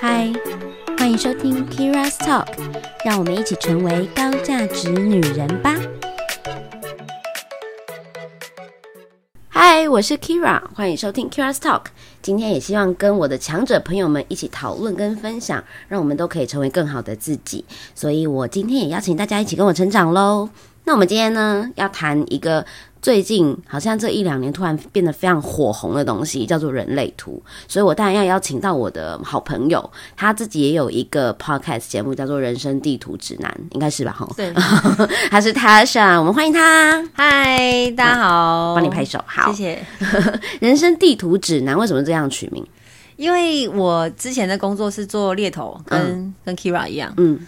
嗨，欢迎收听 Kira's Talk，让我们一起成为高价值女人吧。嗨，我是 Kira，欢迎收听 Kira's Talk。今天也希望跟我的强者朋友们一起讨论跟分享，让我们都可以成为更好的自己。所以我今天也邀请大家一起跟我成长喽。那我们今天呢，要谈一个最近好像这一两年突然变得非常火红的东西，叫做人类图。所以我当然要邀请到我的好朋友，他自己也有一个 podcast 节目，叫做《人生地图指南》，应该是吧？哈，对，他是 Tasha，我们欢迎他。嗨，大家好，帮你拍手，好，谢谢。人生地图指南为什么这样取名？因为我之前的工作是做猎头，跟跟 Kira 一样，嗯，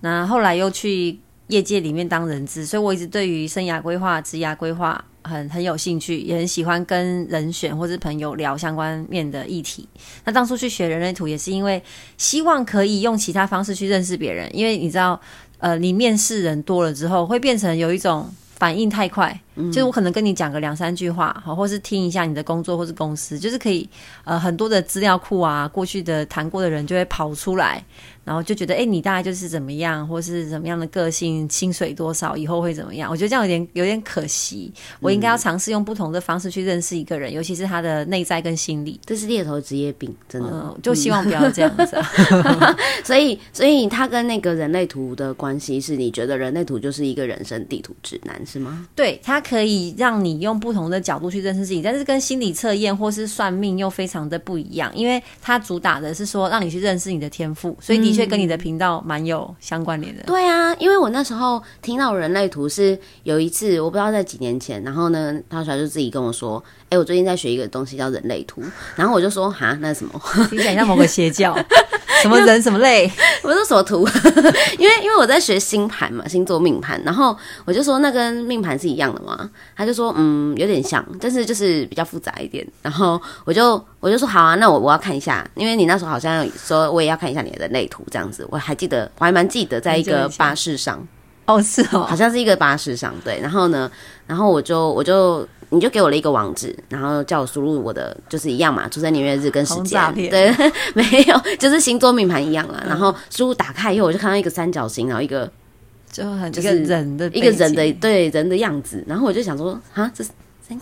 那后来又去业界里面当人资，所以我一直对于生涯规划、职涯规划很很有兴趣，也很喜欢跟人选或是朋友聊相关面的议题。那当初去学人类图，也是因为希望可以用其他方式去认识别人，因为你知道，呃，你面试人多了之后，会变成有一种反应太快，就是我可能跟你讲个两三句话，好，或是听一下你的工作或是公司，就是可以呃很多的资料库啊，过去的谈过的人就会跑出来。然后就觉得，哎，你大概就是怎么样，或是怎么样的个性，薪水多少，以后会怎么样？我觉得这样有点有点可惜。我应该要尝试用不同的方式去认识一个人，尤其是他的内在跟心理。这是猎头职业病，真的，就希望不要这样子。所以，所以他跟那个人类图的关系是，你觉得人类图就是一个人生地图指南，是吗？对，它可以让你用不同的角度去认识自己，但是跟心理测验或是算命又非常的不一样，因为它主打的是说让你去认识你的天赋，所以的确跟你的频道蛮有相关联的。对啊，因为我那时候听到人类图是有一次，我不知道在几年前，然后呢，他出来就自己跟我说。哎，我最近在学一个东西叫人类图，然后我就说哈，那是什么？你想像某个邪教，什么人什么类？我说什么图？因为因为我在学星盘嘛，星座命盘，然后我就说那跟命盘是一样的嘛？他就说嗯，有点像，但是就是比较复杂一点。然后我就我就说好啊，那我我要看一下，因为你那时候好像说我也要看一下你的人类图这样子，我还记得，我还蛮记得，在一个巴士上哦，是哦，好像是一个巴士上对，然后呢，然后我就我就。你就给我了一个网址，然后叫我输入我的，就是一样嘛，出生年月日跟时间。对，没有，就是星座命盘一样啦。然后输入打开以后，我就看到一个三角形，然后一个就很就是人的一个人的对人的样子。然后我就想说，啊，这是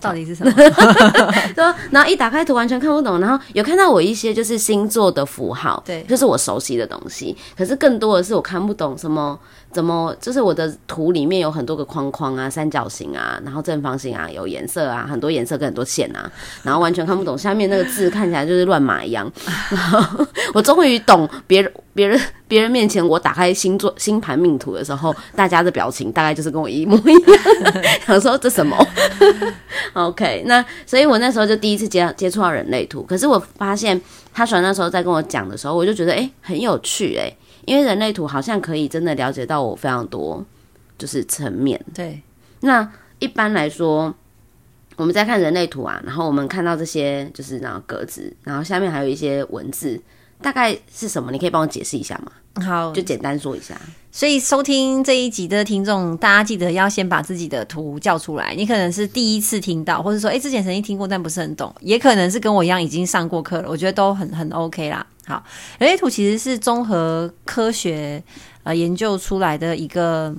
到底是什么？说，然后一打开图完全看不懂。然后有看到我一些就是星座的符号，对，就是我熟悉的东西。可是更多的是我看不懂什么。怎么？就是我的图里面有很多个框框啊，三角形啊，然后正方形啊，有颜色啊，很多颜色跟很多线啊，然后完全看不懂下面那个字，看起来就是乱码一样。然 后我终于懂别人、别人、别人面前我打开星座星盘命图的时候，大家的表情大概就是跟我一模一样。想说这什么？OK，那所以我那时候就第一次接接触到人类图，可是我发现他说那时候在跟我讲的时候，我就觉得哎很有趣哎。因为人类图好像可以真的了解到我非常多，就是层面。对，那一般来说，我们在看人类图啊，然后我们看到这些就是那格子，然后下面还有一些文字，大概是什么？你可以帮我解释一下吗？好，就简单说一下。所以收听这一集的听众，大家记得要先把自己的图叫出来。你可能是第一次听到，或者说，哎，之前曾经听过，但不是很懂，也可能是跟我一样已经上过课了。我觉得都很很 OK 啦。好，人类图其实是综合科学呃研究出来的一个，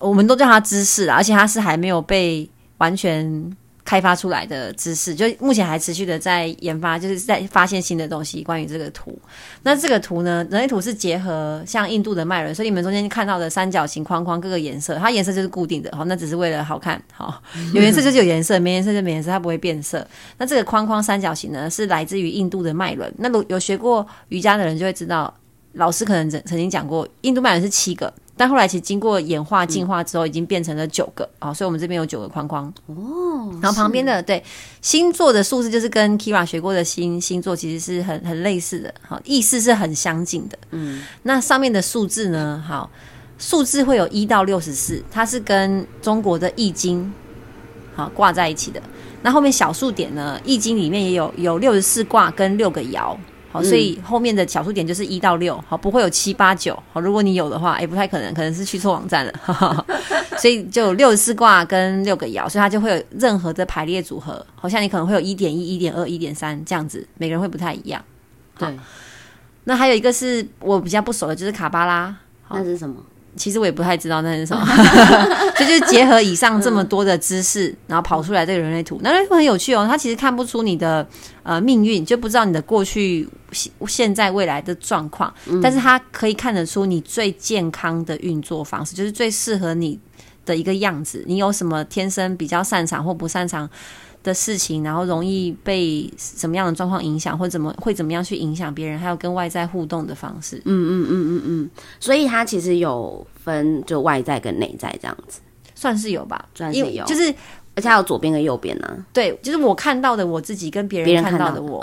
我们都叫它知识而且它是还没有被完全开发出来的知识，就目前还持续的在研发，就是在发现新的东西关于这个图。那这个图呢，人类图是结合像印度的脉轮，所以你们中间看到的三角形框框各个颜色，它颜色就是固定的，好，那只是为了好看，好，有颜色就是有颜色，没颜色就没颜色，它不会变色。那这个框框三角形呢，是来自于印度的脉轮。那如有学过瑜伽的人就会知道，老师可能曾曾经讲过，印度曼人是七个。但后来其实经过演化进化之后，已经变成了九个啊，所以我们这边有九个框框哦。然后旁边的对星座的数字，就是跟 Kira 学过的星星座其实是很很类似的，好意思是很相近的。嗯，那上面的数字呢？好，数字会有一到六十四，它是跟中国的易经好挂在一起的。那后面小数点呢？易经里面也有有六十四卦跟六个爻。好，所以后面的小数点就是一到六，好，不会有七八九。好，如果你有的话，也不太可能，可能是去错网站了。所以就六十四卦跟六个爻，所以它就会有任何的排列组合，好像你可能会有一点一、一点二、一点三这样子，每个人会不太一样。对，那还有一个是我比较不熟的，就是卡巴拉。那是什么？其实我也不太知道那是什么，这就是结合以上这么多的知识，然后跑出来这个人类图。那人类图很有趣哦，它其实看不出你的呃命运，就不知道你的过去、现现在、未来的状况，但是它可以看得出你最健康的运作方式，就是最适合你的一个样子。你有什么天生比较擅长或不擅长？的事情，然后容易被什么样的状况影响，或怎么会怎么样去影响别人，还有跟外在互动的方式。嗯嗯嗯嗯嗯，所以它其实有分，就外在跟内在这样子，算是有吧，算是有，就是而且还有左边跟右边呢。对，就是我看到的我自己跟别人看到的我，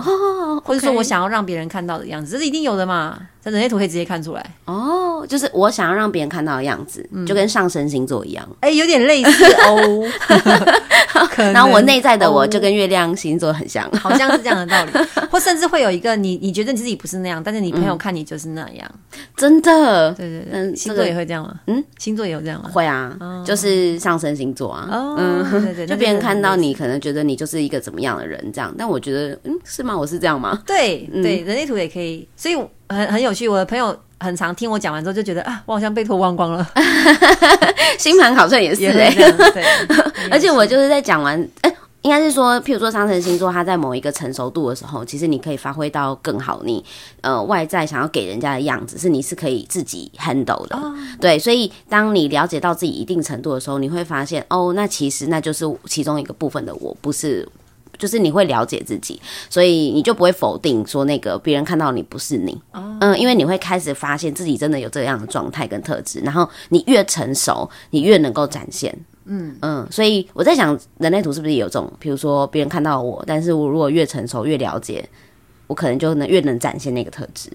或者说我想要让别人看到的样子，这是一定有的嘛。在人类图可以直接看出来哦，就是我想要让别人看到的样子，就跟上升星座一样，哎，有点类似哦。然后我内在的我就跟月亮星座很像，好像是这样的道理，或甚至会有一个你，你觉得你自己不是那样，但是你朋友看你就是那样，真的，对对对，星座也会这样吗？嗯，星座也有这样吗？会啊，就是上升星座啊，嗯，对对，就别人看到你，可能觉得你就是一个怎么样的人这样，但我觉得，嗯，是吗？我是这样吗？对对，人类图也可以，所以很很有趣。我的朋友。很常听我讲完之后就觉得啊，我好像被脱光光了。星盘好像也是哎，对。而且我就是在讲完，哎，应该是说，譬如说上升星座，它在某一个成熟度的时候，其实你可以发挥到更好。你呃外在想要给人家的样子，是你是可以自己 handle 的。对，所以当你了解到自己一定程度的时候，你会发现哦，那其实那就是其中一个部分的我，不是。就是你会了解自己，所以你就不会否定说那个别人看到你不是你，嗯，因为你会开始发现自己真的有这样的状态跟特质，然后你越成熟，你越能够展现，嗯嗯，所以我在想，人类图是不是也有这种，比如说别人看到我，但是我如果越成熟越了解，我可能就能越能展现那个特质。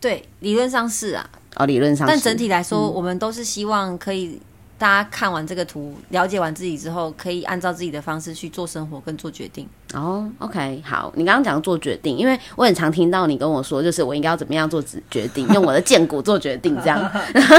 对，理论上是啊，哦，理论上，但整体来说，我们都是希望可以。大家看完这个图，了解完自己之后，可以按照自己的方式去做生活跟做决定。哦，OK，好，你刚刚讲做决定，因为我很常听到你跟我说，就是我应该要怎么样做决定，用我的剑骨做决定，这样，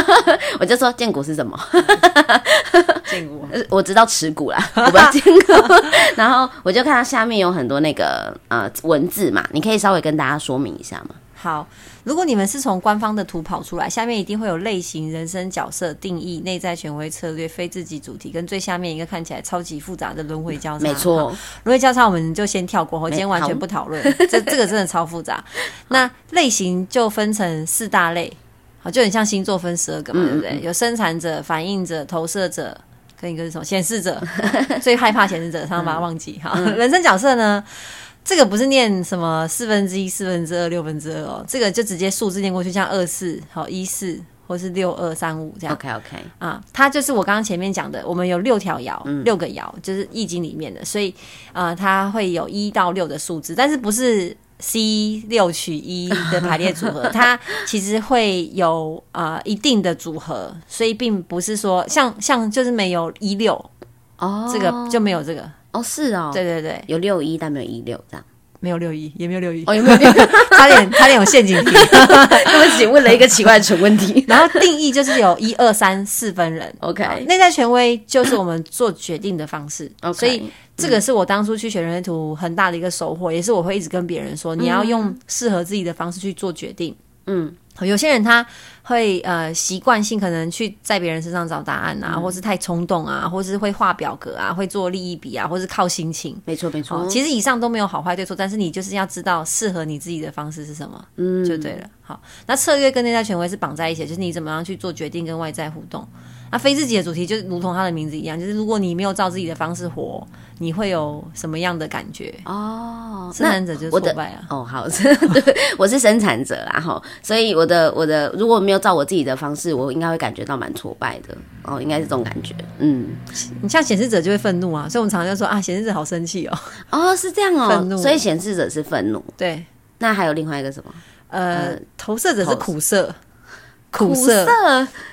我就说剑骨是什么？剑骨，我知道持股啦，我不要剑骨。然后我就看到下面有很多那个呃文字嘛，你可以稍微跟大家说明一下吗？好，如果你们是从官方的图跑出来，下面一定会有类型、人生角色定义、内在权威策略、非自己主题，跟最下面一个看起来超级复杂的轮回交叉。没错，轮回交叉我们就先跳过，我今天完全不讨论。这这个真的超复杂。那类型就分成四大类，好，就很像星座分十二个嘛，对不对？有生产者、反应者、投射者，跟一个是什么？显示者。最害怕显示者，常常把它忘记。好，人生角色呢？这个不是念什么四分之一、四分之二、六分之二哦，这个就直接数字念过去，像二四、好一四，或是六二三五这样。OK OK 啊，它就是我刚刚前面讲的，我们有六条爻，六个爻，就是易经里面的，所以啊，它会有一到六的数字，但是不是 C 六取一的排列组合，它其实会有啊一定的组合，所以并不是说像像就是没有一六哦，这个就没有这个。哦，是哦，对对对，有六一，但没有一六，这样。没有六一，也没有六一，哦，有没有？差点差点有陷阱题，对不起，问了一个奇怪的蠢问题。然后定义就是有一二三四分人，OK，内在权威就是我们做决定的方式，所以这个是我当初去选人类图很大的一个收获，也是我会一直跟别人说，你要用适合自己的方式去做决定，嗯。有些人他会呃习惯性可能去在别人身上找答案啊，或是太冲动啊，或是会画表格啊，会做利益比啊，或是靠心情。没错没错，其实以上都没有好坏对错，但是你就是要知道适合你自己的方式是什么，嗯，就对了。好，那策略跟内在权威是绑在一起，就是你怎么样去做决定跟外在互动。那非自己的主题就如同它的名字一样，就是如果你没有照自己的方式活，你会有什么样的感觉？哦，生产者就是挫败啊。哦，好，对，我是生产者啦，哈，所以我的我的如果没有照我自己的方式，我应该会感觉到蛮挫败的。哦，应该是这种感觉。嗯，你像显示者就会愤怒啊，所以我们常常就说啊，显示者好生气哦。哦，是这样哦，愤怒。所以显示者是愤怒。对，那还有另外一个什么？呃，投射者是苦涩。苦涩，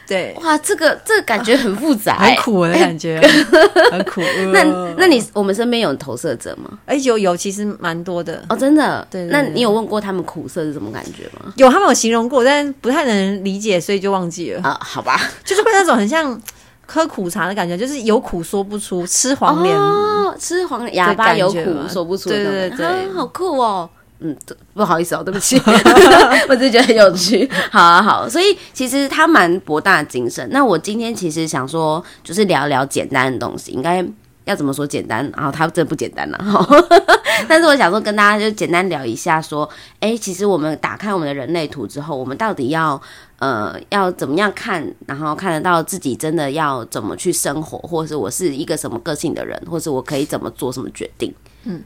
对，哇，这个这个感觉很复杂，很苦的感觉，很苦。那那你我们身边有投射者吗？哎，有有，其实蛮多的哦，真的。对，那你有问过他们苦涩是什么感觉吗？有，他们有形容过，但不太能理解，所以就忘记了啊。好吧，就是会那种很像喝苦茶的感觉，就是有苦说不出，吃黄连。哦，吃黄连哑巴有苦说不出的对对对啊好酷哦。嗯，不好意思哦，对不起，我只是觉得很有趣。好啊，好，所以其实他蛮博大精深。那我今天其实想说，就是聊聊简单的东西，应该要怎么说简单？然后它真的不简单了、哈。但是我想说，跟大家就简单聊一下，说，哎、其实我们打开我们的人类图之后，我们到底要呃要怎么样看，然后看得到自己真的要怎么去生活，或者是我是一个什么个性的人，或是我可以怎么做什么决定。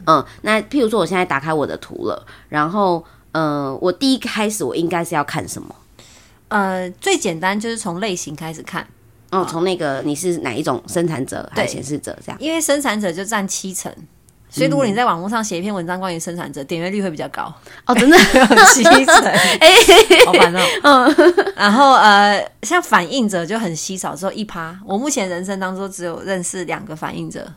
嗯那譬如说我现在打开我的图了，然后呃，我第一开始我应该是要看什么？呃，最简单就是从类型开始看，哦，从那个你是哪一种生产者还是对显示者这样？因为生产者就占七成。所以，如果你在网络上写一篇文章关于生产者，点阅率会比较高，哦，真的，七成，好烦哦。嗯然后呃，像反应者就很稀少，只有一趴。我目前人生当中只有认识两个反应者，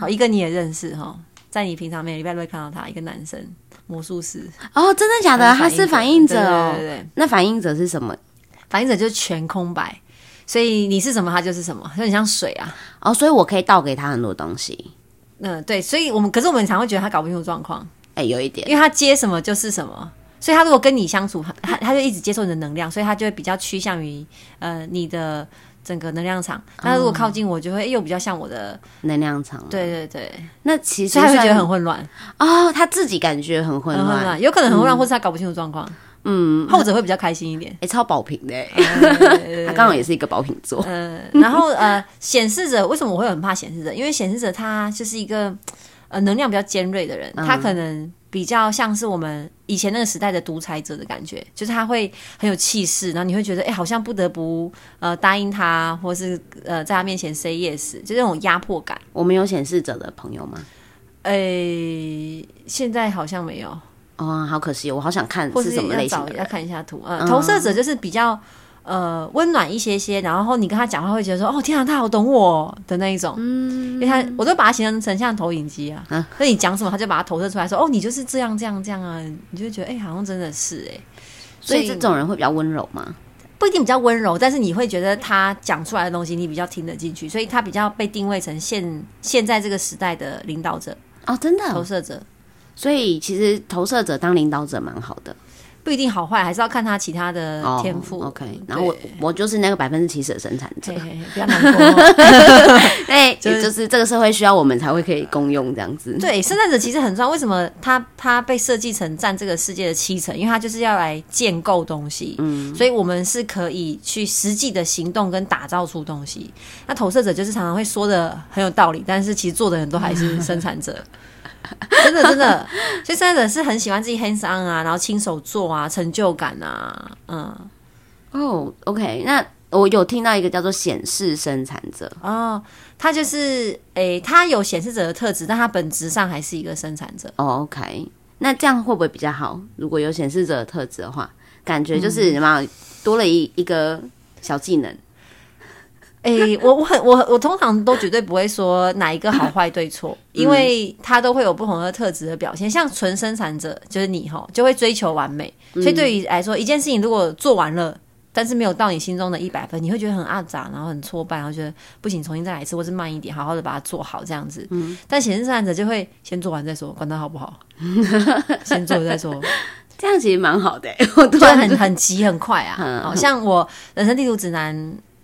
好，一个你也认识哈，在你平常每个礼拜都会看到他，一个男生魔术师，哦，真的假的？他是反应者对哦对。对对，那反应者是什么？反应者就是全空白，所以你是什么，他就是什么，就很像水啊。哦，所以我可以倒给他很多东西。嗯，对，所以我们可是我们常会觉得他搞不清楚状况，哎、有一点因为他接什么就是什么，所以他如果跟你相处，他他他就一直接受你的能量，所以他就会比较趋向于呃你的整个能量场。那如果靠近我，就会、诶又比较像我的，能量场。，对对对，那其实他会觉得很混乱，哦，他自己感觉很混乱。有可能很混乱，或是他搞不清楚状况，嗯，后者会比较开心一点。哎、超宝瓶的 他刚好也是一个宝瓶座。嗯，然后呃，显示者为什么我会很怕显示者？因为显示者他就是一个呃能量比较尖锐的人，他可能比较像是我们以前那个时代的独裁者的感觉，就是他会很有气势，然后你会觉得哎、好像不得不呃答应他，或是呃在他面前 say yes，就这种压迫感。我们有显示者的朋友吗？诶、现在好像没有，哦，好可惜，我好想看或是是什么类型的要。看一下图。呃，嗯投射者就是比较呃温暖一些些，然后你跟他讲话会觉得说哦天啊，他好懂我哦的那一种。嗯，因为他我都把它形容成像投影机啊，嗯所以你讲什么他就把它投射出来说哦你就是这样这样这样啊，你就会觉得哎、好像真的是哎、所以这种人会比较温柔吗？不一定比较温柔，但是你会觉得他讲出来的东西你比较听得进去，所以他比较被定位成现现在这个时代的领导者、哦，真的哦、投射者。所以其实投射者当领导者蛮好的不一定好坏，还是要看他其他的哦。天赋。OK，然后我我就是那个百分之七十的生产者不要难过哦。哎、就是也就是这个社会需要我们才会可以共用这样子。对，生产者其实很重要。为什么他他被设计成占这个世界的七成？因为他就是要来建构东西，嗯，所以我们是可以去实际的行动跟打造出东西。那投射者就是常常会说的很有道理，但是其实做的人都还是生产者。真的真的，所以生产者是很喜欢自己 hands on 啊，然后亲手做啊，成就感啊，嗯，哦，OK，那我有听到一个叫做显示生产者，哦，他就是诶，他有显示者的特质，但他本质上还是一个生产者。哦，OK，那这样会不会比较好？如果有显示者的特质的话，感觉就是什么、多了一一个小技能。诶、我我很我我通常都绝对不会说哪一个好坏对错，因为他都会有不同的特质的表现。像纯生产者就是你吼，就会追求完美，所以对于来说，一件事情如果做完了。但是没有到你心中的一百分，你会觉得很阿杂，然后很挫败，然后觉得不行，重新再来一次，或是慢一点，好好的把它做好这样子。但显示生产者就会先做完再说，管它好不好，先做再说。这样其实蛮好的、欸，我突就然很很急很快啊。嗯好、像我人生地图指南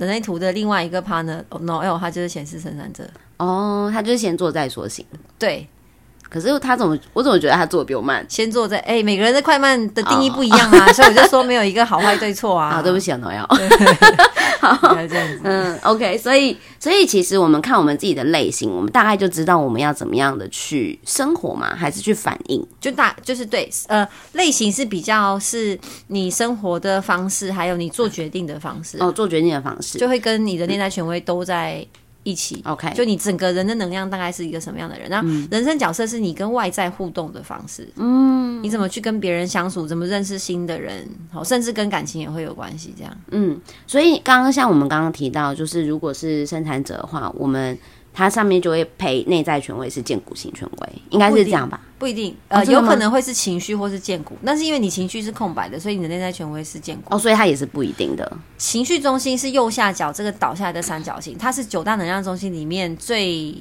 人类图的另外一个 partner Noel，他就是显示生产者。哦，他就是先做再说型。对，可是他怎么，我怎么觉得他做的比我慢？先做在哎、每个人的快慢的定义不一样啊，所以我就说没有一个好坏对错啊。啊，对不起啊，诺瑶。不要这样子。嗯，OK，所以所以其实我们看我们自己的类型，我们大概就知道我们要怎么样的去生活嘛，还是去反应。就大就是对，呃，类型是比较是你生活的方式，还有你做决定的方式，哦，做决定的方式。就会跟你的内在权威都在一起。OK，就你整个人的能量大概是一个什么样的人？那人生角色是你跟外在互动的方式，嗯，你怎么去跟别人相处，怎么认识新的人，好，甚至跟感情也会有关系。这样，嗯，所以刚刚像我们刚刚提到，就是如果是生产者的话，我们它上面就会配内在权威是建骨型权威，应该是这样吧？不一定，呃，有可能会是情绪或是建骨，但是因为你情绪是空白的，所以你的内在权威是建骨。哦，所以它也是不一定的。情绪中心是右下角这个倒下来的三角形，它是九大能量中心里面最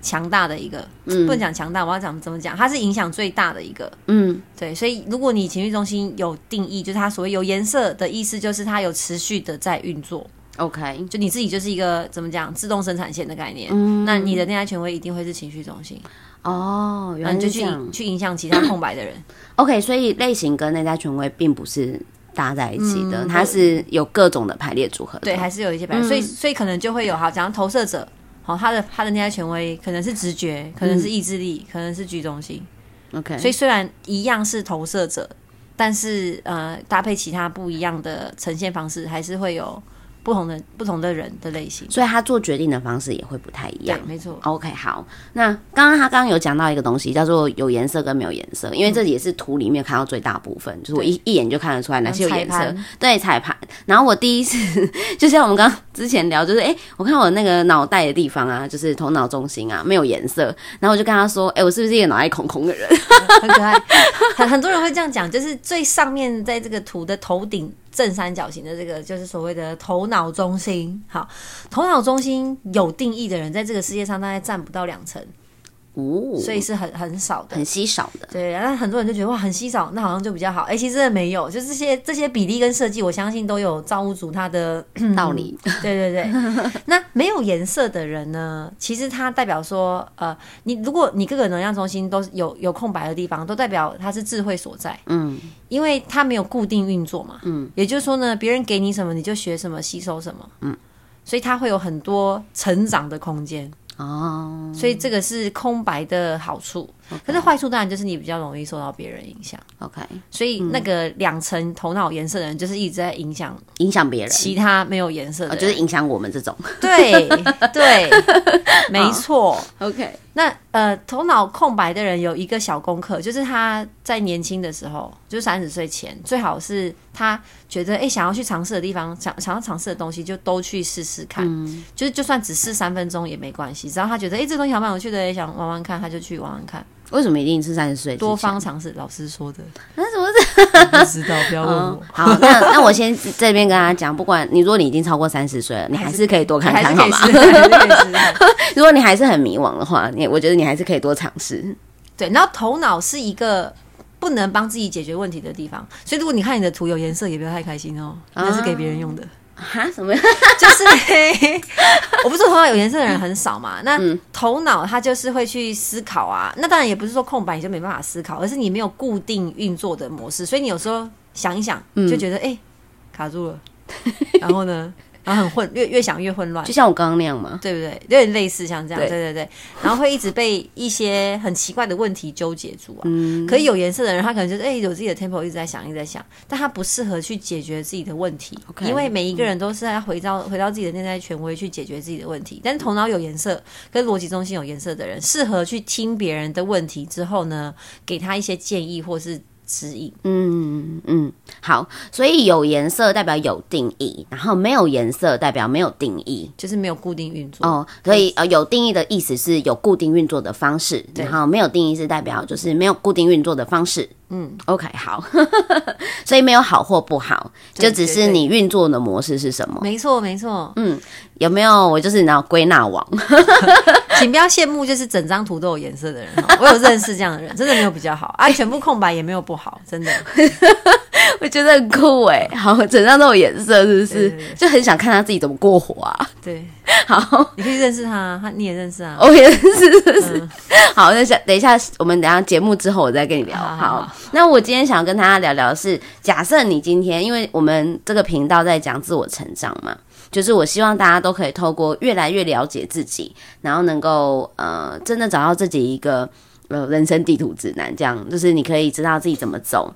强大的一个，嗯不能讲强大，我要讲怎么讲，它是影响最大的一个。嗯，对，所以如果你情绪中心有定义，就是它所谓有颜色的意思，就是它有持续的在运作，OK，就你自己就是一个怎么讲自动生产线的概念。嗯那你的内在权威一定会是情绪中心，哦，原然后你就去。去影响其他空白的人。OK，所以类型跟内在权威并不是搭在一起的，嗯它是有各种的排列组合的。对，还是有一些白，所以所以可能就会有好讲投射者，好、他的他的内在权威可能是直觉，可能是意志力，可能是居中心。OK，所以虽然一样是投射者，但是呃搭配其他不一样的呈现方式，还是会有不同的不同的人的类型。所以他做决定的方式也会不太一样，。对没错。OK，好，那刚刚他刚刚有讲到一个东西，叫做有颜色跟没有颜色，因为这也是图里面看到最大部分，就是我一一眼就看得出来哪些有颜色。对，彩盘。然后我第一次就像我们刚刚之前聊，就是哎、诶我看我那个脑袋的地方啊，就是头脑中心啊，没有颜色。然后我就跟他说，哎、我是不是一个脑袋空空的人？很可爱。很很多人会这样讲，就是最上面在这个图的头顶正三角形的这个，就是所谓的头脑中心。好，头脑中心有定义的人，在这个世界上大概占不到两成，哦，所以是很很少的。很稀少的。对，然后很多人就觉得哇很稀少，那好像就比较好。哎，其实真的没有，就这些这些比例跟设计，我相信都有造物主他的道理，对 对对，那没有颜色的人呢？其实他代表说，呃，你如果你各个能量中心都有有空白的地方，都代表它是智慧所在，嗯因为它没有固定运作嘛。嗯，也就是说呢，别人给你什么你就学什么，吸收什么。嗯，所以它会有很多成长的空间。哦所以这个是空白的好处。可是坏处当然就是你比较容易受到别人影响。，OK，所以那个两层头脑颜色的人，就是一直在影响影响别人，其他没有颜色的就是影响我们这种。对 对，没错。OK，那呃，头脑空白的人有一个小功课，就是他在年轻的时候，就是三十岁前，最好是他觉得哎、诶想要去尝试的地方，想想要尝试的东西，就都去试试看。就是就算只试三分钟也没关系，只要他觉得哎、诶这东西好蛮有趣的，也想玩玩看，他就去玩玩看。为什么一定是三十岁？多方尝试，老师说的，那怎么是？不知道，不要问嗯我。，好，那那我先这边跟他讲，不管你如果你已经超过三十岁了，你还是可以多看还看，好吗？如果你还是很迷惘的话，你我觉得你还是可以多尝试。对，然后头脑是一个不能帮自己解决问题的地方，所以如果你看你的图有颜色，也不要太开心哦，那是给别人用的。哈？什么？就是我不是说头脑有颜色的人很少嘛，那头脑它就是会去思考啊，那当然也不是说空白你就没办法思考，而是你没有固定运作的模式，所以你有时候想一想就觉得哎、诶卡住了，然后呢，然后很混，越越想越混乱就。像我刚刚那样嘛？对不对？有点类似像这样，对对对对，然后会一直被一些很奇怪的问题纠结住啊。嗯可以有颜色的人，他可能就是哎、有自己的 temple，一直在想，一直在想，但他不适合去解决自己的问题因为每一个人都是要回到回到自己的内在权威去解决自己的问题。但是头脑有颜色跟逻辑中心有颜色的人，适合去听别人的问题之后呢，给他一些建议或是指引。嗯嗯，好，所以有颜色代表有定义，然后没有颜色代表没有定义。就是没有固定运作，哦，所以呃，有定义的意思是有固定运作的方式，然后没有定义是代表就是没有固定运作的方式。嗯，OK，好，所以没有好或不好，就只是你运作的模式是什么。没错没错。嗯有没有？我就是你知道归纳网，请不要羡慕，就是整张图都有颜色的人哦。我有认识这样的人，真的没有比较好啊，全部空白也没有不好，真的。我觉得很酷哎。好，整张都有颜色，是不是？对对对就很想看他自己怎么过活啊。对，好，你可以认识他，他你也认识啊。我也是，是不是？好，那下等一下，我们等一下节目之后我再跟你聊。好好好好，那我今天想跟大家聊聊的是，假设你今天，因为我们这个频道在讲自我成长嘛，就是我希望大家都可以透过越来越了解自己，然后能够呃，真的找到自己一个呃人生地图指南，这样就是你可以知道自己怎么走。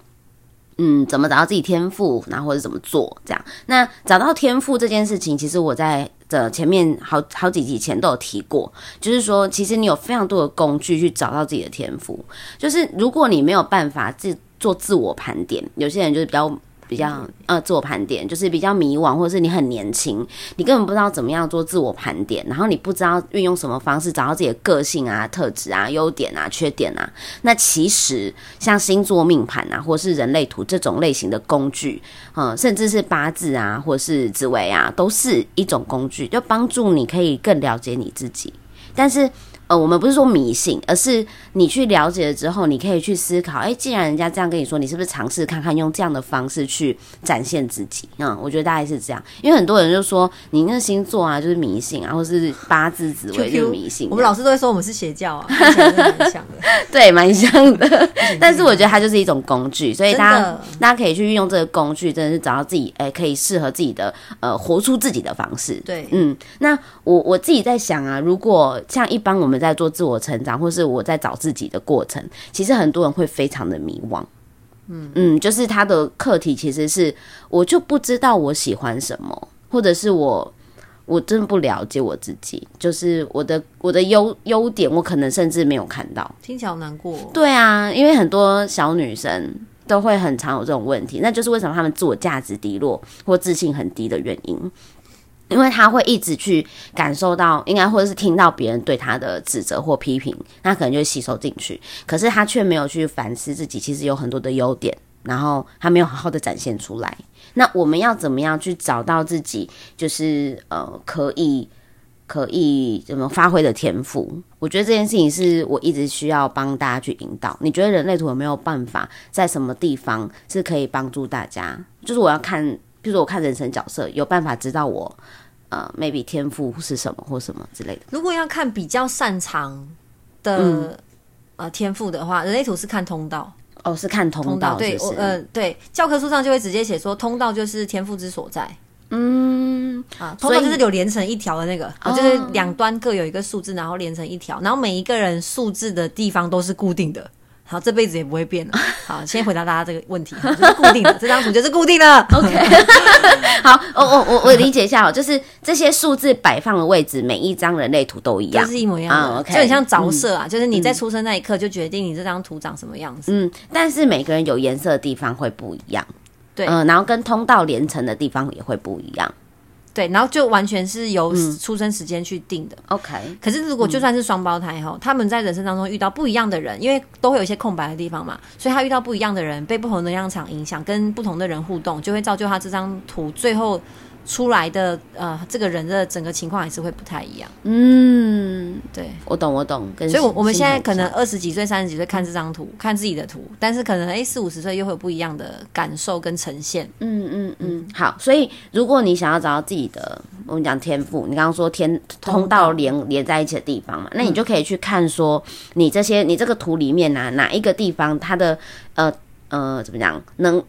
嗯，怎么找到自己天赋，然后或者怎么做这样？那找到天赋这件事情，其实我在的前面好好几集前都有提过，就是说，其实你有非常多的工具去找到自己的天赋。就是如果你没有办法自做自我盘点，有些人就是比较。比较呃自我盘点，就是比较迷惘，或者是你很年轻，你根本不知道怎么样做自我盘点，然后你不知道运用什么方式找到自己的个性啊、特质啊、优点啊、缺点啊。那其实像星座命盘啊，或是人类图这种类型的工具，嗯，甚至是八字啊，或是紫微啊，都是一种工具，就帮助你可以更了解你自己。但是。呃，我们不是说迷信，而是你去了解了之后，你可以去思考。哎，既然人家这样跟你说，你是不是尝试看看用这样的方式去展现自己？嗯，我觉得大概是这样。因为很多人就说你那星座啊，就是迷信啊，或是八字紫微就是迷信。我们老师都会说我们是邪教啊，蛮像的。对，蛮像的。但是我觉得它就是一种工具，所以大家大家可以去运用这个工具，真的是找到自己哎，可以适合自己的呃，活出自己的方式。对，嗯。那我我自己在想啊，如果像一般我们。在做自我成长，或是我在找自己的过程，其实很多人会非常的迷惘。嗯嗯，就是他的课题其实是我就不知道我喜欢什么，或者是我我真的不了解我自己，就是我的我的优优点，我可能甚至没有看到。听起来好难过。对啊，因为很多小女生都会很常有这种问题，那就是为什么她们自我价值低落或自信很低的原因。因为他会一直去感受到，应该或者是听到别人对他的指责或批评，那可能就吸收进去。可是他却没有去反思自己，其实有很多的优点，然后他没有好好的展现出来。那我们要怎么样去找到自己，就是呃，可以可以怎么发挥的天赋？我觉得这件事情是我一直需要帮大家去引导。你觉得人类图有没有办法在什么地方是可以帮助大家？就是我要看。比如说，我看人生角色，有办法知道我呃，maybe 天赋是什么或什么之类的。如果要看比较擅长的呃天赋的话，人类图是看通道哦，是看通道。对，呃，对，教科书上就会直接写说，通道就是天赋之所在。嗯啊，通道就是有连成一条的那个，啊就是两端各有一个数字，然后连成一条，然后每一个人数字的地方都是固定的。好，这辈子也不会变了。好，先回答大家这个问题，就是固定的，这张图就是固定的。OK，好，我我我我理解一下哦，就是这些数字摆放的位置，每一张人类图都一样，是一模一样的，就很像着色啊，就是你在出生那一刻就决定你这张图长什么样子。嗯，但是每个人有颜色的地方会不一样，对，嗯，然后跟通道连成的地方也会不一样。对，然后就完全是由出生时间去定的。OK，可是如果就算是双胞胎哈，他们在人生当中遇到不一样的人，因为都会有一些空白的地方嘛，所以他遇到不一样的人，被不同的能量场影响，跟不同的人互动，就会造就他这张图最后。出来的呃，这个人的整个情况还是会不太一样。嗯，对，我懂，我懂。跟所以，我我们现在可能二十几岁、三十几岁看这张图，看自己的图，但是可能哎，四五十岁又会有不一样的感受跟呈现。嗯嗯嗯。好，所以如果你想要找到自己的，我们讲天赋，你刚刚说天通道连连在一起的地方嘛，那你就可以去看说，你这些你这个图里面哪哪一个地方它的呃呃怎么讲能。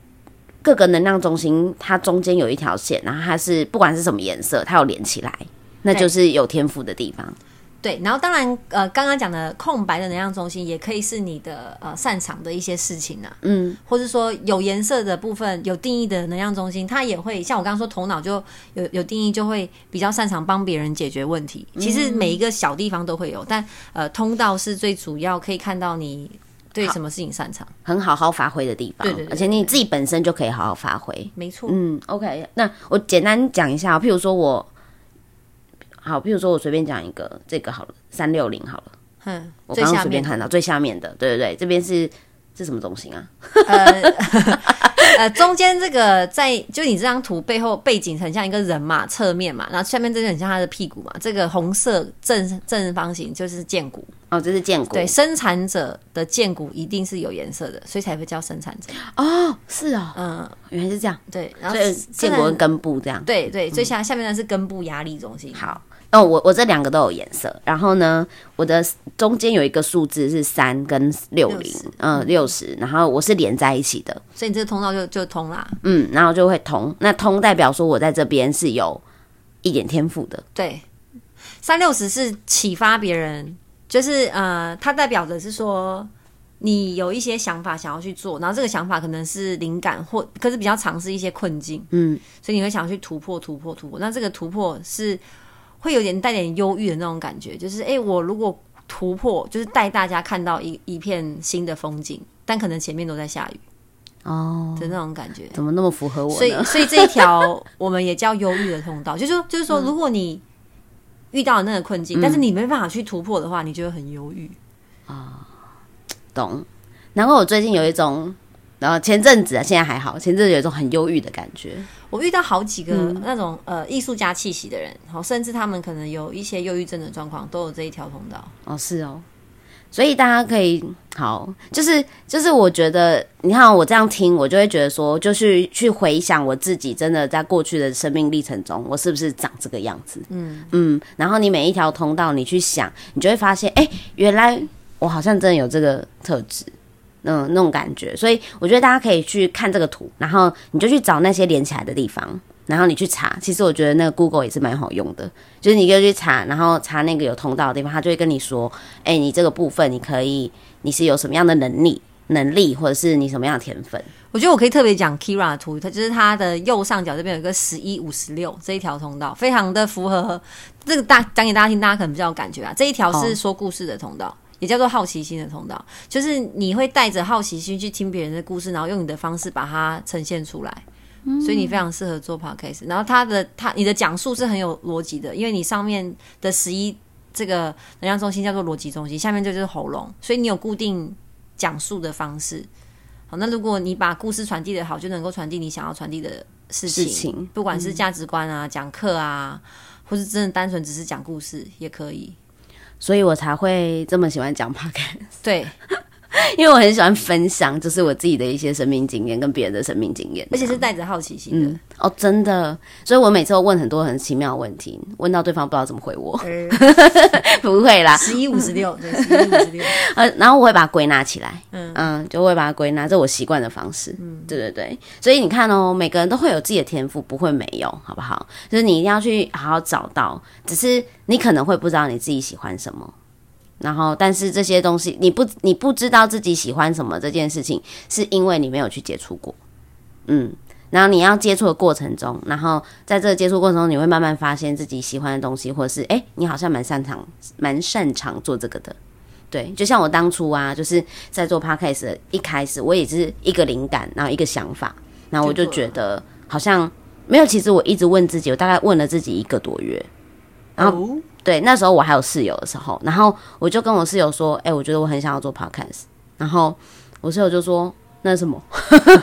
各个能量中心，它中间有一条线，然后它是不管是什么颜色，它有连起来，那就是有天赋的地方。对，然后当然，呃，刚刚讲的空白的能量中心，也可以是你的呃擅长的一些事情啊，嗯，或者说有颜色的部分、有定义的能量中心，它也会像我刚刚说，头脑就有有定义，就会比较擅长帮别人解决问题。其实每一个小地方都会有，但呃，通道是最主要可以看到你。对什么事情擅长，很好好发挥的地方，对对，而且你自己本身就可以好好发挥，没错。嗯，OK，那我简单讲一下，譬如说我，好，譬如说我随便讲一个，这个好了，三六零好了，嗯，我刚刚随便看到最下面的，对对对，这边是是什么中心啊？呃，中间这个在就你这张图背后背景很像一个人嘛，侧面嘛，然后下面这个很像他的屁股嘛，这个红色正正方形就是剑骨哦，这是剑骨。对，生产者的剑骨一定是有颜色的，所以才会叫生产者。哦，是哦，嗯，原来是这样。对，然后剑骨跟根部这样。对对，最下下面的是根部压力中心。好。哦，我我这两个都有颜色，然后呢，我的中间有一个数字是三跟六零，嗯，六十，然后我是连在一起的，所以你这个通道就就通啦，嗯，然后就会通，那通代表说我在这边是有一点天赋的，对，三六十是启发别人，就是呃，它代表的是说你有一些想法想要去做，然后这个想法可能是灵感或可是比较尝试一些困境，嗯，所以你会想要去突破突破突破，那这个突破是。会有点带点忧郁的那种感觉，就是哎，我如果突破，就是带大家看到一一片新的风景，但可能前面都在下雨。哦，的那种感觉。怎么那么符合我所以，所以这一条我们也叫忧郁的通道，就是说，就是说，如果你遇到了那个困境，但是你没办法去突破的话，你就会很忧郁啊。懂。难怪我最近有一种，然后前阵子啊，现在还好，前阵子有一种很忧郁的感觉。我遇到好几个嗯那种、呃艺术家气息的人，好，甚至他们可能有一些忧郁症的状况，都有这一条通道。哦，是哦，所以大家可以好，就是就是，我觉得你看我这样听，我就会觉得说，就是去回想我自己真的在过去的生命历程中，我是不是长这个样子？嗯嗯，然后你每一条通道，你去想，你就会发现，哎、原来我好像真的有这个特质。嗯，那种感觉，所以我觉得大家可以去看这个图，然后你就去找那些连起来的地方，然后你去查。其实我觉得那个 Google 也是蛮好用的，就是你就去查，然后查那个有通道的地方，它就会跟你说，哎、你这个部分你可以，你是有什么样的能力、能力，或者是你什么样的天分。我觉得我可以特别讲 Kira 的图，它就是它的右上角这边有一个十一五十六这一条通道，非常的符合这个大讲给大家听，大家可能比较有感觉啊。这一条是说故事的通道。也叫做好奇心的通道，就是你会带着好奇心去听别人的故事，然后用你的方式把它呈现出来，所以你非常适合做 podcast。然后他的他你的讲述是很有逻辑的，因为你上面的十一这个能量中心叫做逻辑中心，下面就是喉咙，所以你有固定讲述的方式。好，那如果你把故事传递的好，就能够传递你想要传递的事情，事情不管是价值观啊、讲课啊，或是真的单纯只是讲故事也可以。所以我才会这么喜欢讲 podcast，对，因为我很喜欢分享，就是我自己的一些生命经验跟别人的生命经验，而且是带着好奇心的。嗯哦，真的，所以我每次都问很多很奇妙的问题，问到对方不知道怎么回我，不会啦，十一五十六，对，十一五十六。呃，然后我会把它归纳起来，嗯嗯就会把它归纳，这我习惯的方式，嗯，对对对，所以你看哦，每个人都会有自己的天赋，不会没有，好不好？就是你一定要去好好找到，只是你可能会不知道你自己喜欢什么。然后，但是这些东西你不你不知道自己喜欢什么这件事情，是因为你没有去接触过，嗯，然后你要接触的过程中，然后在这个接触过程中，你会慢慢发现自己喜欢的东西，或者是哎，你好像蛮擅长蛮擅长做这个的，对，就像我当初啊，就是在做 podcast 的一开始，我也是一个灵感，然后一个想法，然后我就觉得好像没有。其实我一直问自己，我大概问了自己一个多月。然后对，那时候我还有室友的时候，然后我就跟我室友说：“哎、我觉得我很想要做 podcast。”然后我室友就说：“那什么？”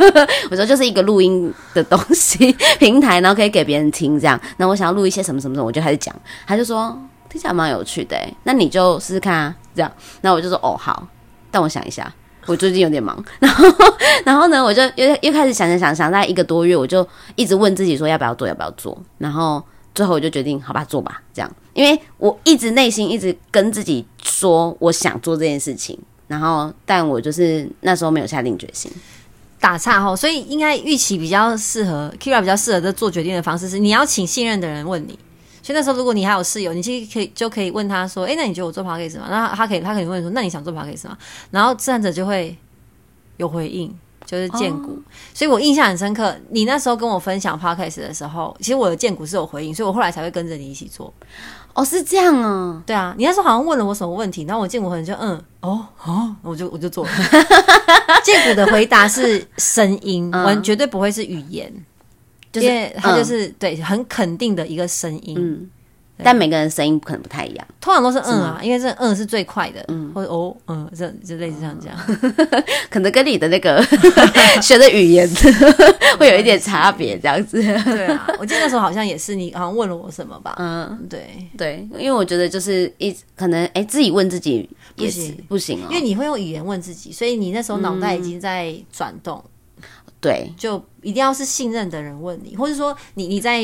我说：“就是一个录音的东西平台，然后可以给别人听这样。那我想要录一些什么什么什么，我就开始讲。他就说：“听起来蛮有趣的、欸，那你就试试看啊。”这样，那我就说：“哦，好。”但我想一下，我最近有点忙，然后，然后呢，我就又又开始想想想想，大概一个多月，我就一直问自己说要不要做，要不要做，然后最后我就决定，好吧，做吧，这样，因为我一直内心一直跟自己说我想做这件事情，然后，但我就是那时候没有下定决心。打岔哈，所以应该预期比较适合 Kira 比较适合的做决定的方式是，你要请信任的人问你。所以那时候，如果你还有室友，你其实可以就可以问他说：“哎、那你觉得我做 p o d c a s 吗？”那他可以，他可以问说：“那你想做 p o d c a s 吗？”然后自然者就会有回应，就是荐股。所以我印象很深刻，你那时候跟我分享 podcast 的时候，其实我的荐股是有回应，所以我后来才会跟着你一起做。哦，是这样啊，对啊，你那时候好像问了我什么问题，然后我荐股可能就嗯哦哦，我就我就做了。荐股的回答是声音，嗯完绝对不会是语言。就是因为它就嗯是、对很肯定的一个声音，嗯，但每个人声音可能不太一样，通常都是嗯啊，因为这嗯是最快的，嗯。或者哦嗯，这就类似像这样。可能跟你的那个 学的语言 会有一点差别，这样子。对啊，我记得那时候好像也是你好像问了我什么吧，嗯，对，对，因为我觉得就是一可能哎、自己问自己也是不行不行哦，因为你会用语言问自己，所以你那时候脑袋已经在转动，对。就一定要是信任的人问你，或者说你你在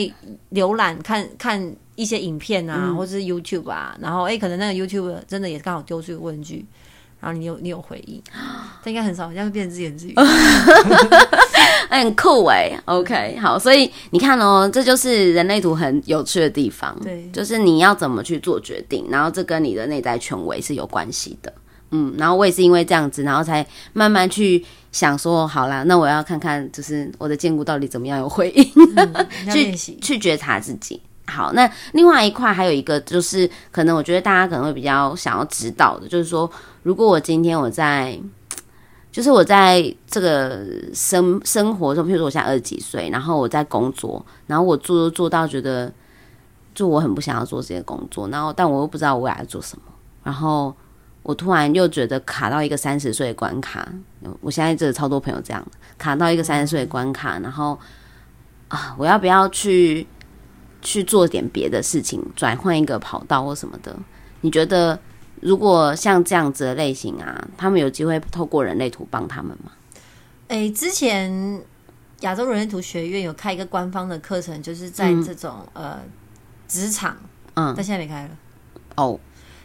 浏览看看一些影片啊，或者是 YouTube 啊，然后哎、可能那个 YouTube 真的也刚好丢出问句。然后你有你有回应，但应该很少，这样会变成自言自语。哎 很酷哎，OK，好，所以你看哦，这就是人类图很有趣的地方，对就是你要怎么去做决定，然后这跟你的内在权威是有关系的，嗯，然后我也是因为这样子，然后才慢慢去想说，好啦，那我要看看，就是我的荐股到底怎么样有回应，要 去，去觉察自己。好，那另外一块还有一个就是，可能我觉得大家可能会比较想要知道的，就是说，如果我今天我在，就是我在这个生生活中，譬如说我现在二十几岁，然后我在工作，然后我做做到觉得，就我很不想要做这些工作，然后但我又不知道我未来做什么，然后我突然又觉得卡到一个三十岁的关卡，我现在这超多朋友这样卡到一个三十岁的关卡，然后啊，我要不要去去做点别的事情，转换一个跑道或什么的？你觉得？如果像这样子的类型啊，他们有机会透过人类图帮他们吗？哎，之前亚洲人类图学院有开一个官方的课程，就是在这种呃职场，嗯，但现在没开了。哦，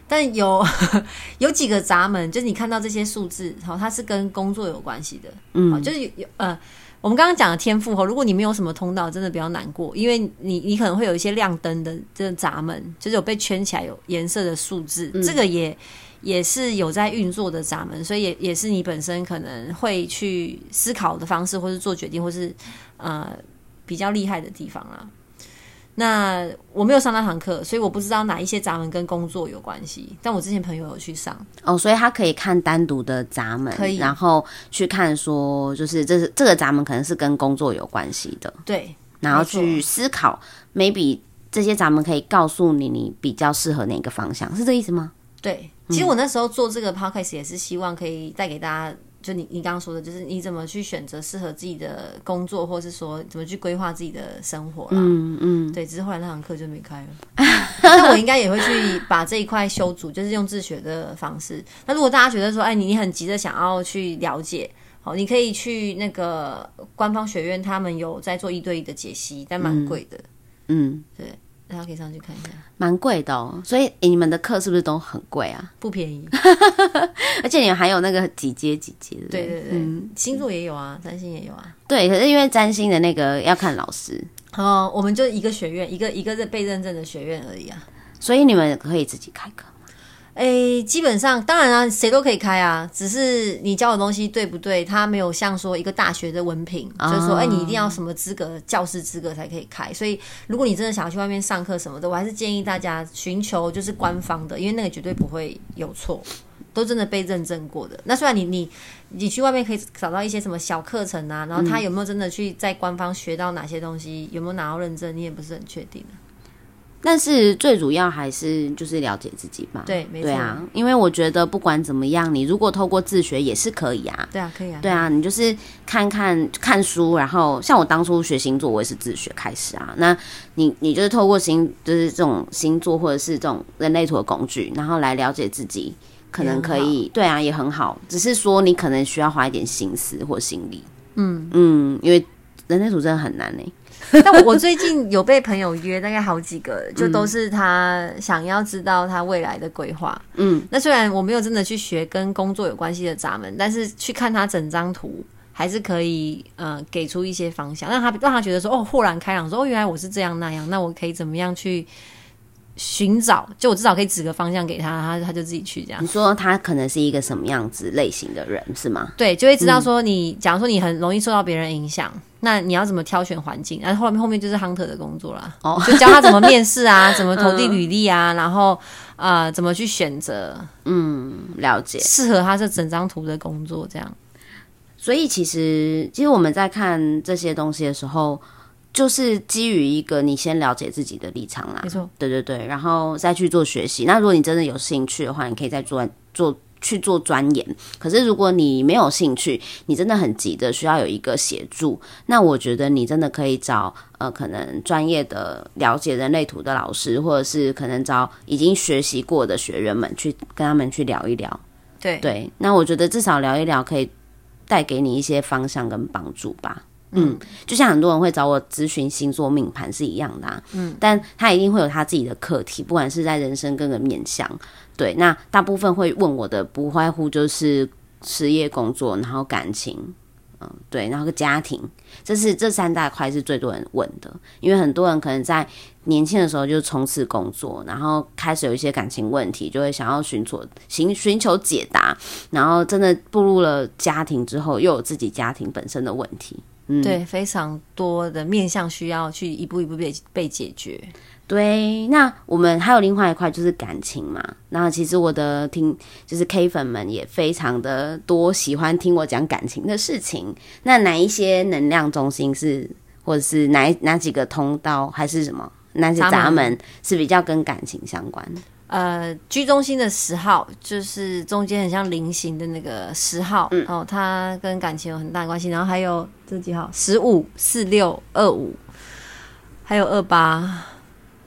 但有 有几个闸门，就是你看到这些数字，好，它是跟工作有关系的，嗯，就是有有呃。我们刚刚讲的天赋哈，如果你没有什么通道，真的比较难过，因为你你可能会有一些亮灯的这个闸门，就是有被圈起来有颜色的数字，这个也也是有在运作的闸门，所以也也是你本身可能会去思考的方式，或是做决定，或是呃比较厉害的地方啊。那我没有上那堂课，所以我不知道哪一些闸门跟工作有关系。但我之前朋友有去上哦，所以他可以看单独的闸门，可以，然后去看说，就是这是这个闸门可能是跟工作有关系的，对，然后去思考，maybe 这些闸门可以告诉你你比较适合哪个方向，是这意思吗？对，其实我那时候做这个 podcast 也是希望可以带给大家。就你你刚刚说的，就是你怎么去选择适合自己的工作，或是说怎么去规划自己的生活啦。嗯嗯，对，只是后来那堂课就没开了。那我应该也会去把这一块修足，就是用自学的方式。那如果大家觉得说，哎，你你很急着想要去了解，好，你可以去那个官方学院，他们有在做一对一的解析，但蛮贵的。嗯，对。大家可以上去看一下，蛮贵的哦。所以你们的课是不是都很贵啊？不便宜，而且你们还有那个几阶几阶的。对对对，星座也有啊，占星也有啊。对，可是因为占星的那个要看老师哦，我们就一个学院，一个一个被认证的学院而已啊。所以你们可以自己开课。诶，基本上当然啊，谁都可以开啊，只是你教的东西对不对？他没有像说一个大学的文凭，就是说，哎，你一定要什么资格，教师资格才可以开。所以，如果你真的想要去外面上课什么的，我还是建议大家寻求就是官方的，因为那个绝对不会有错，都真的被认证过的。那虽然你你你去外面可以找到一些什么小课程啊，然后他有没有真的去在官方学到哪些东西，有没有拿到认证，你也不是很确定的。但是最主要还是就是了解自己嘛。对，对啊，因为我觉得不管怎么样，你如果透过自学也是可以啊。对啊，可以啊。对啊，你就是看看看书，然后像我当初学星座，我也是自学开始啊。那你你就是透过星，就是这种星座或者是这种人类图的工具，然后来了解自己，可能可以。对啊，也很好。只是说你可能需要花一点心思或心力。嗯嗯，因为人类图真的很难呢。但我最近有被朋友约，大概好几个，就都是他想要知道他未来的规划。嗯，那虽然我没有真的去学跟工作有关系的闸门，但是去看他整张图，还是可以呃给出一些方向，让他让他觉得说哦豁然开朗，说哦原来我是这样那样，那我可以怎么样去。寻找，就我至少可以指个方向给他，他他就自己去这样。你说他可能是一个什么样子类型的人是吗？对，就会知道说你，假如说你很容易受到别人影响，那你要怎么挑选环境？然后后面后面就是 hunter 的工作啦，哦，就教他怎么面试啊，怎么投递履历啊，然后啊怎么去选择，嗯，了解适合他这整张图的工作这样。所以其实其实我们在看这些东西的时候。就是基于一个你先了解自己的立场啦，没错，对对对，然后再去做学习。那如果你真的有兴趣的话，你可以再做做去做钻研。可是如果你没有兴趣，你真的很急的需要有一个协助，那我觉得你真的可以找呃可能专业的了解人类图的老师，或者是可能找已经学习过的学员们去跟他们去聊一聊。对对，那我觉得至少聊一聊可以带给你一些方向跟帮助吧。嗯，就像很多人会找我咨询星座命盘是一样的，嗯，但他一定会有他自己的课题，不管是在人生各个面向，对，那大部分会问我的不外乎就是事业、工作，然后感情，嗯，对，然后个家庭，这是这三大块是最多人问的，因为很多人可能在年轻的时候就冲刺工作，然后开始有一些感情问题，就会想要寻求寻寻求解答，然后真的步入了家庭之后，又有自己家庭本身的问题。对，非常多的面向需要去一步一步被被解决。对，那我们还有另外一块就是感情嘛。那其实我的听就是 K 粉们也非常的多，喜欢听我讲感情的事情。那哪一些能量中心是，或者是哪哪几个通道，还是什么哪些闸门是比较跟感情相关的？呃，居中心的十号就是中间很像菱形的那个十号，哦，它跟感情有很大关系。然后还有这几号，十五、四六、二五，还有二八。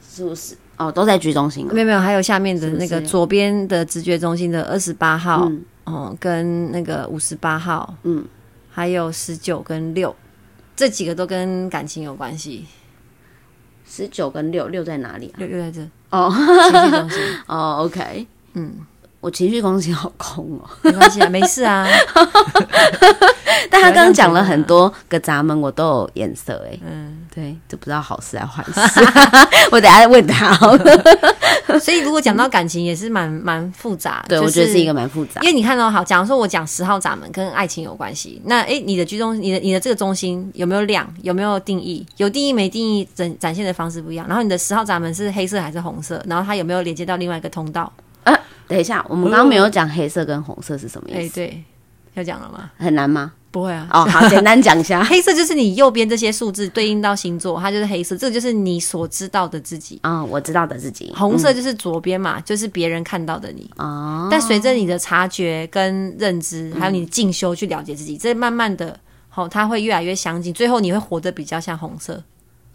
是不是？哦，都在居中心。没有没有，还有下面的那个左边的直觉中心的二十八号，哦，跟那个五十八号，嗯，还有十九跟六，这几个都跟感情有关系。十九跟六，六在哪里啊？六六在这。哦，情绪中心。哦，OK，嗯。我情绪中心好空哦，没关系啊，没事啊。但他刚刚讲了很多个闸门，我都有颜色哎。嗯，对，就不知道好事还是坏事。我等下问他。所以如果讲到感情，也是蛮蛮复杂。对，我觉得是一个蛮复杂。因为你看到好，假如说我讲十号闸门跟爱情有关系，那哎，你的居中，你的你的这个中心有没有亮？有没有定义？有定义没定义？展展现的方式不一样。然后你的十号闸门是黑色还是红色？然后它有没有连接到另外一个通道？等一下，我们刚刚没有讲黑色跟红色是什么意思？哎，对，要讲了吗？很难吗？不会啊。哦，好，简单讲一下，黑色就是你右边这些数字对应到星座，它就是黑色，这个就是你所知道的自己。啊，我知道的自己。红色就是左边嘛，就是别人看到的你。哦。但随着你的察觉跟认知，还有你进修去了解自己，这慢慢的，好，它会越来越相近，最后你会活得比较像红色。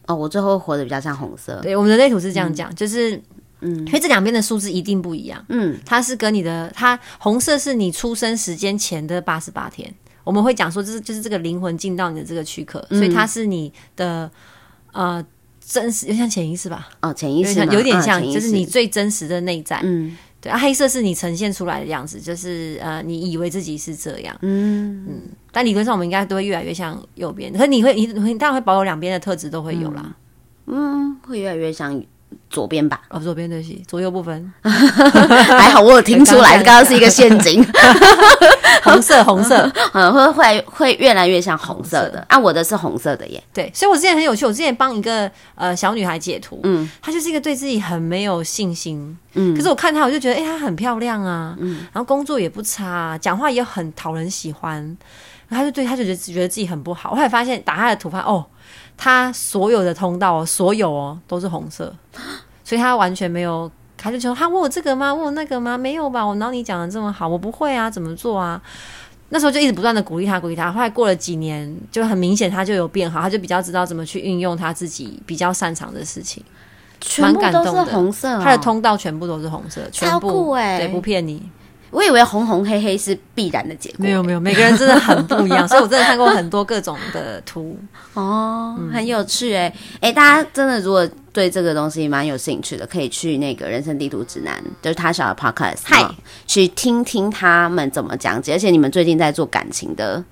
哦，我最后活得比较像红色。对，我们的类图是这样讲，就是。嗯，因为这两边的数字一定不一样。嗯，它是跟你的，它红色是你出生时间前的八十八天。我们会讲说，就是就是这个灵魂进到你的这个躯壳，所以它是你的呃真实，有点像潜意识吧？哦，潜意识有点像，就是你最真实的内在。嗯，对啊，黑色是你呈现出来的样子，就是呃，你以为自己是这样。嗯嗯，但理论上我们应该都会越来越像右边，可你会你你当然会保有两边的特质都会有啦。嗯，会越来越像。左边吧，哦，左边对是左右不分，还好我有听出来，刚刚是一个陷阱，红 色红色，嗯，会会会越来越像红色的，啊，我的是红色的耶，对，所以我之前很有趣，我之前帮一个呃小女孩解图，嗯，她就是一个对自己很没有信心，嗯，可是我看她，我就觉得，哎，她很漂亮啊，嗯，然后工作也不差，讲话也很讨人喜欢，然后她就对她就觉得觉得自己很不好，我后来发现打她的图发哦。他所有的通道哦，所有哦都是红色，所以他完全没有，他就说他问我这个吗？问我那个吗？没有吧？我哪里讲的这么好，我不会啊，怎么做啊？那时候就一直不断的鼓励他，鼓励他。后来过了几年，就很明显他就有变好，他就比较知道怎么去运用他自己比较擅长的事情。全部都是红色，他的通道全部都是红色，全部哎！对，不骗你。我以为红红黑黑是必然的结果，没有没有，每个人真的很不一样，所以我真的看过很多各种的图。哦，很有趣哎哎，大家真的如果对这个东西蛮有兴趣的，可以去那个人生地图指南，就是他小的 podcast，嗨，去听听他们怎么讲解，而且你们最近在做感情的。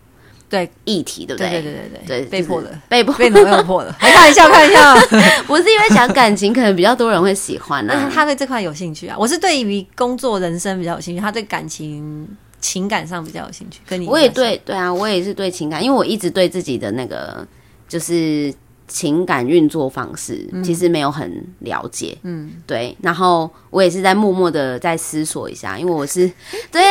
对议题，对不对？对对对对对，被迫的，被迫被被迫的。开玩笑，开玩笑，不是因为讲感情，可能比较多人会喜欢呢。他对这块有兴趣啊，我是对于工作、人生比较有兴趣，他对感情、情感上比较有兴趣。跟你，我也对对啊，我也是对情感，因为我一直对自己的那个就是。情感运作方式其实没有很了解，嗯，对。然后我也是在默默的在思索一下，因为我是对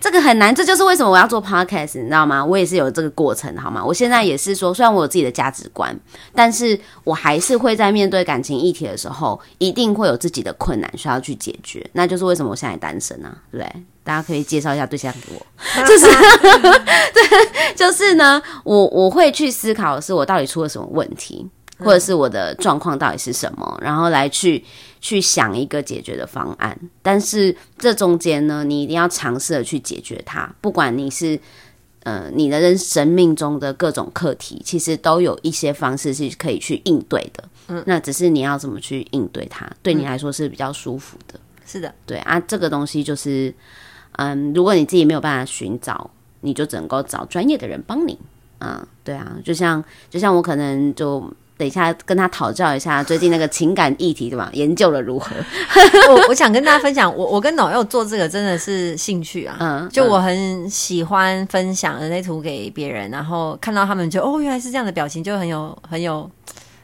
这个很难，这就是为什么我要做 podcast，你知道吗？我也是有这个过程，好吗？我现在也是说，虽然我有自己的价值观，但是我还是会在面对感情议题的时候，一定会有自己的困难需要去解决。那就是为什么我现在单身啊，对不对？大家可以介绍一下对象给我，就是 对，就是呢，我我会去思考的是我到底出了什么问题，或者是我的状况到底是什么，然后来去去想一个解决的方案。但是这中间呢，你一定要尝试的去解决它。不管你是呃你的人生命中的各种课题，其实都有一些方式是可以去应对的。嗯，那只是你要怎么去应对它，对你来说是比较舒服的。是的，对啊，这个东西就是。嗯，如果你自己没有办法寻找，你就只能够找专业的人帮你。嗯，对啊，就像就像我可能就等一下跟他讨教一下最近那个情感议题，对吧？研究了如何？我我想跟大家分享，我我跟老佑做这个真的是兴趣啊。嗯，就我很喜欢分享人类图给别人，然后看到他们就哦原来是这样的表情，就很有很有。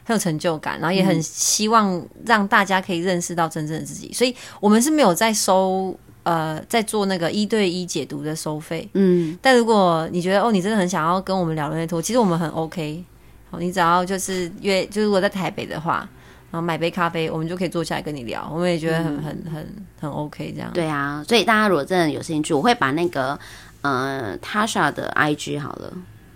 很有成就感，然后也很希望让大家可以认识到真正的自己，所以我们是没有在收呃在做那个一对一解读的收费。嗯，但如果你觉得哦，你真的很想要跟我们聊人类图，其实我们很 OK。好，你只要就是约，就是如果在台北的话，然后买杯咖啡，我们就可以坐下来跟你聊。我们也觉得很很很很 OK 这样。对啊，所以大家如果真的有兴趣，我会把那个呃 Tasha 的 IG 好了，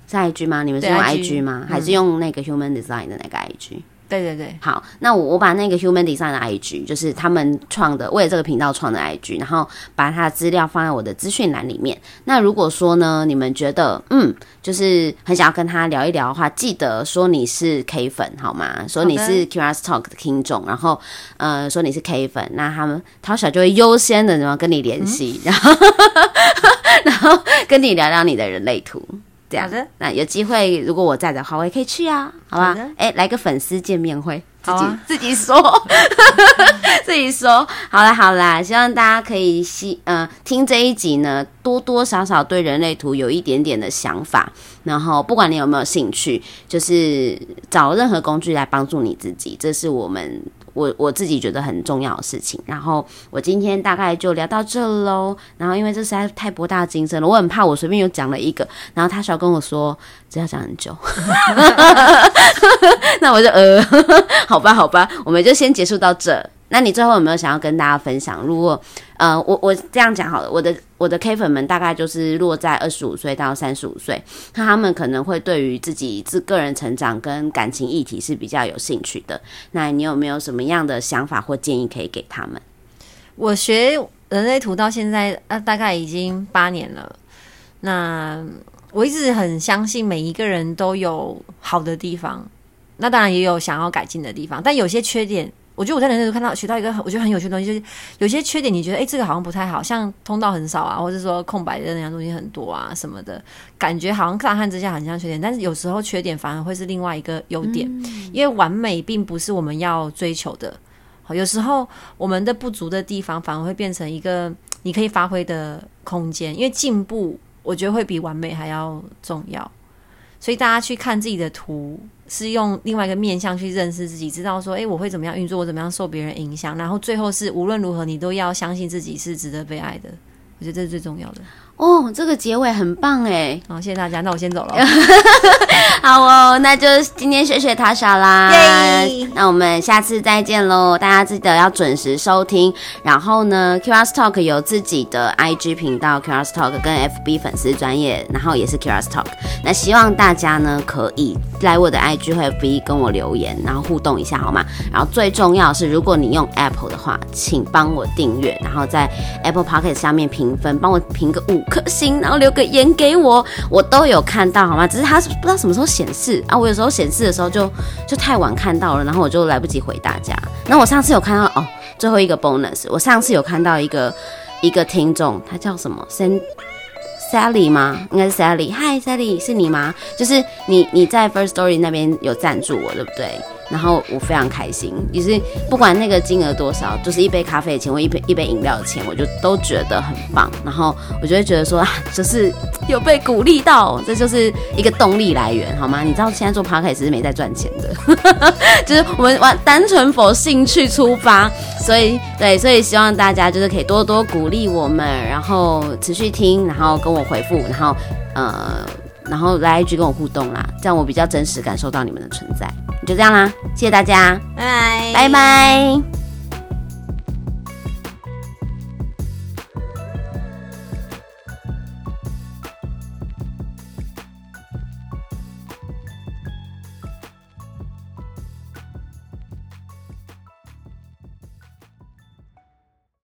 是 IG 吗？你们是用 IG IG 吗？还是用那个 Human Design 的那个 IG？对对对，好，那我我把那个 Human Design 的 IG，就是他们创的，为了这个频道创的 IG，然后把他的资料放在我的资讯栏里面。那如果说呢，你们觉得嗯，就是很想要跟他聊一聊的话，记得说你是 K 粉好吗？说你是 Curious Talk 的听众，然后呃说你是 K 粉，那他们涛小就会优先的怎么跟你联系，然后 然后跟你聊聊你的人类图。这样好的，那有机会，如果我在的话，我也可以去啊，好吧？哎、来个粉丝见面会，自己、啊 自己说，自己说。好啦好啦，希望大家可以吸呃听这一集呢，多多少少对人类图有一点点的想法。然后不管你有没有兴趣，就是找任何工具来帮助你自己，这是我们我我自己觉得很重要的事情。然后我今天大概就聊到这喽。然后因为这实在太博大精深了，我很怕我随便又讲了一个，然后他想跟我说这要讲很久，那我就呃，好吧好吧，我们就先结束到这。那你最后有没有想要跟大家分享？如果呃，我我这样讲好了，我的我的 K 粉们大概就是落在二十五岁到三十五岁，那他们可能会对于自己自个人成长跟感情议题是比较有兴趣的。那你有没有什么样的想法或建议可以给他们？我学人类图到现在啊，大概已经八年了。那我一直很相信每一个人都有好的地方，那当然也有想要改进的地方，但有些缺点。我觉得我在人类图看到学到一个很我觉得很有趣的东西，就是有些缺点，你觉得哎、诶这个好像不太好，像通道很少啊，或者说空白的那样东西很多啊什么的，感觉好像乍看之下很像缺点，但是有时候缺点反而会是另外一个优点，因为完美并不是我们要追求的。好，有时候我们的不足的地方反而会变成一个你可以发挥的空间，因为进步我觉得会比完美还要重要。所以大家去看自己的图，是用另外一个面向去认识自己，知道说，诶，我会怎么样运作，我怎么样受别人影响，然后最后是无论如何你都要相信自己是值得被爱的。我觉得这是最重要的。哦，这个结尾很棒哎！好，谢谢大家，那我先走了。好哦，那就今天学学塔莎啦耶那我们下次再见喽！大家记得要准时收听。然后呢 q r s Talk 有自己的 IG 频道 q r s Talk 跟 FB 粉丝专业，然后也是 q r s Talk。那希望大家呢可以来我的 IG 或 FB 跟我留言，然后互动一下好吗？然后最重要是，如果你用 Apple 的话，请帮我订阅，然后在 Apple Pocket 下面评分，帮我评个五颗星，然后留个言给我，我都有看到好吗？只是他不知道什么时候显示啊，我有时候显示的时候就就太晚看到了，然后我就来不及回大家。那我上次有看到哦，最后一个 bonus，我上次有看到一个一个听众，他叫什么 San Sally 吗？应该是 Sally。嗨，Sally，是你吗？就是你你在 First Story 那边有赞助我，对不对？然后我非常开心，就是不管那个金额多少，就是一杯咖啡的钱或一杯一杯饮料的钱，我就都觉得很棒。然后我就会觉得说，啊，就是有被鼓励到，这就是一个动力来源，好吗？你知道现在做 podcast 是没在赚钱的，就是我们玩单纯否兴趣出发，所以对，所以希望大家就是可以多多鼓励我们，然后持续听，然后跟我回复，然后呃。然后来一句跟我互动啦，这样我比较真实感受到你们的存在。就这样啦，谢谢大家，拜拜，拜拜。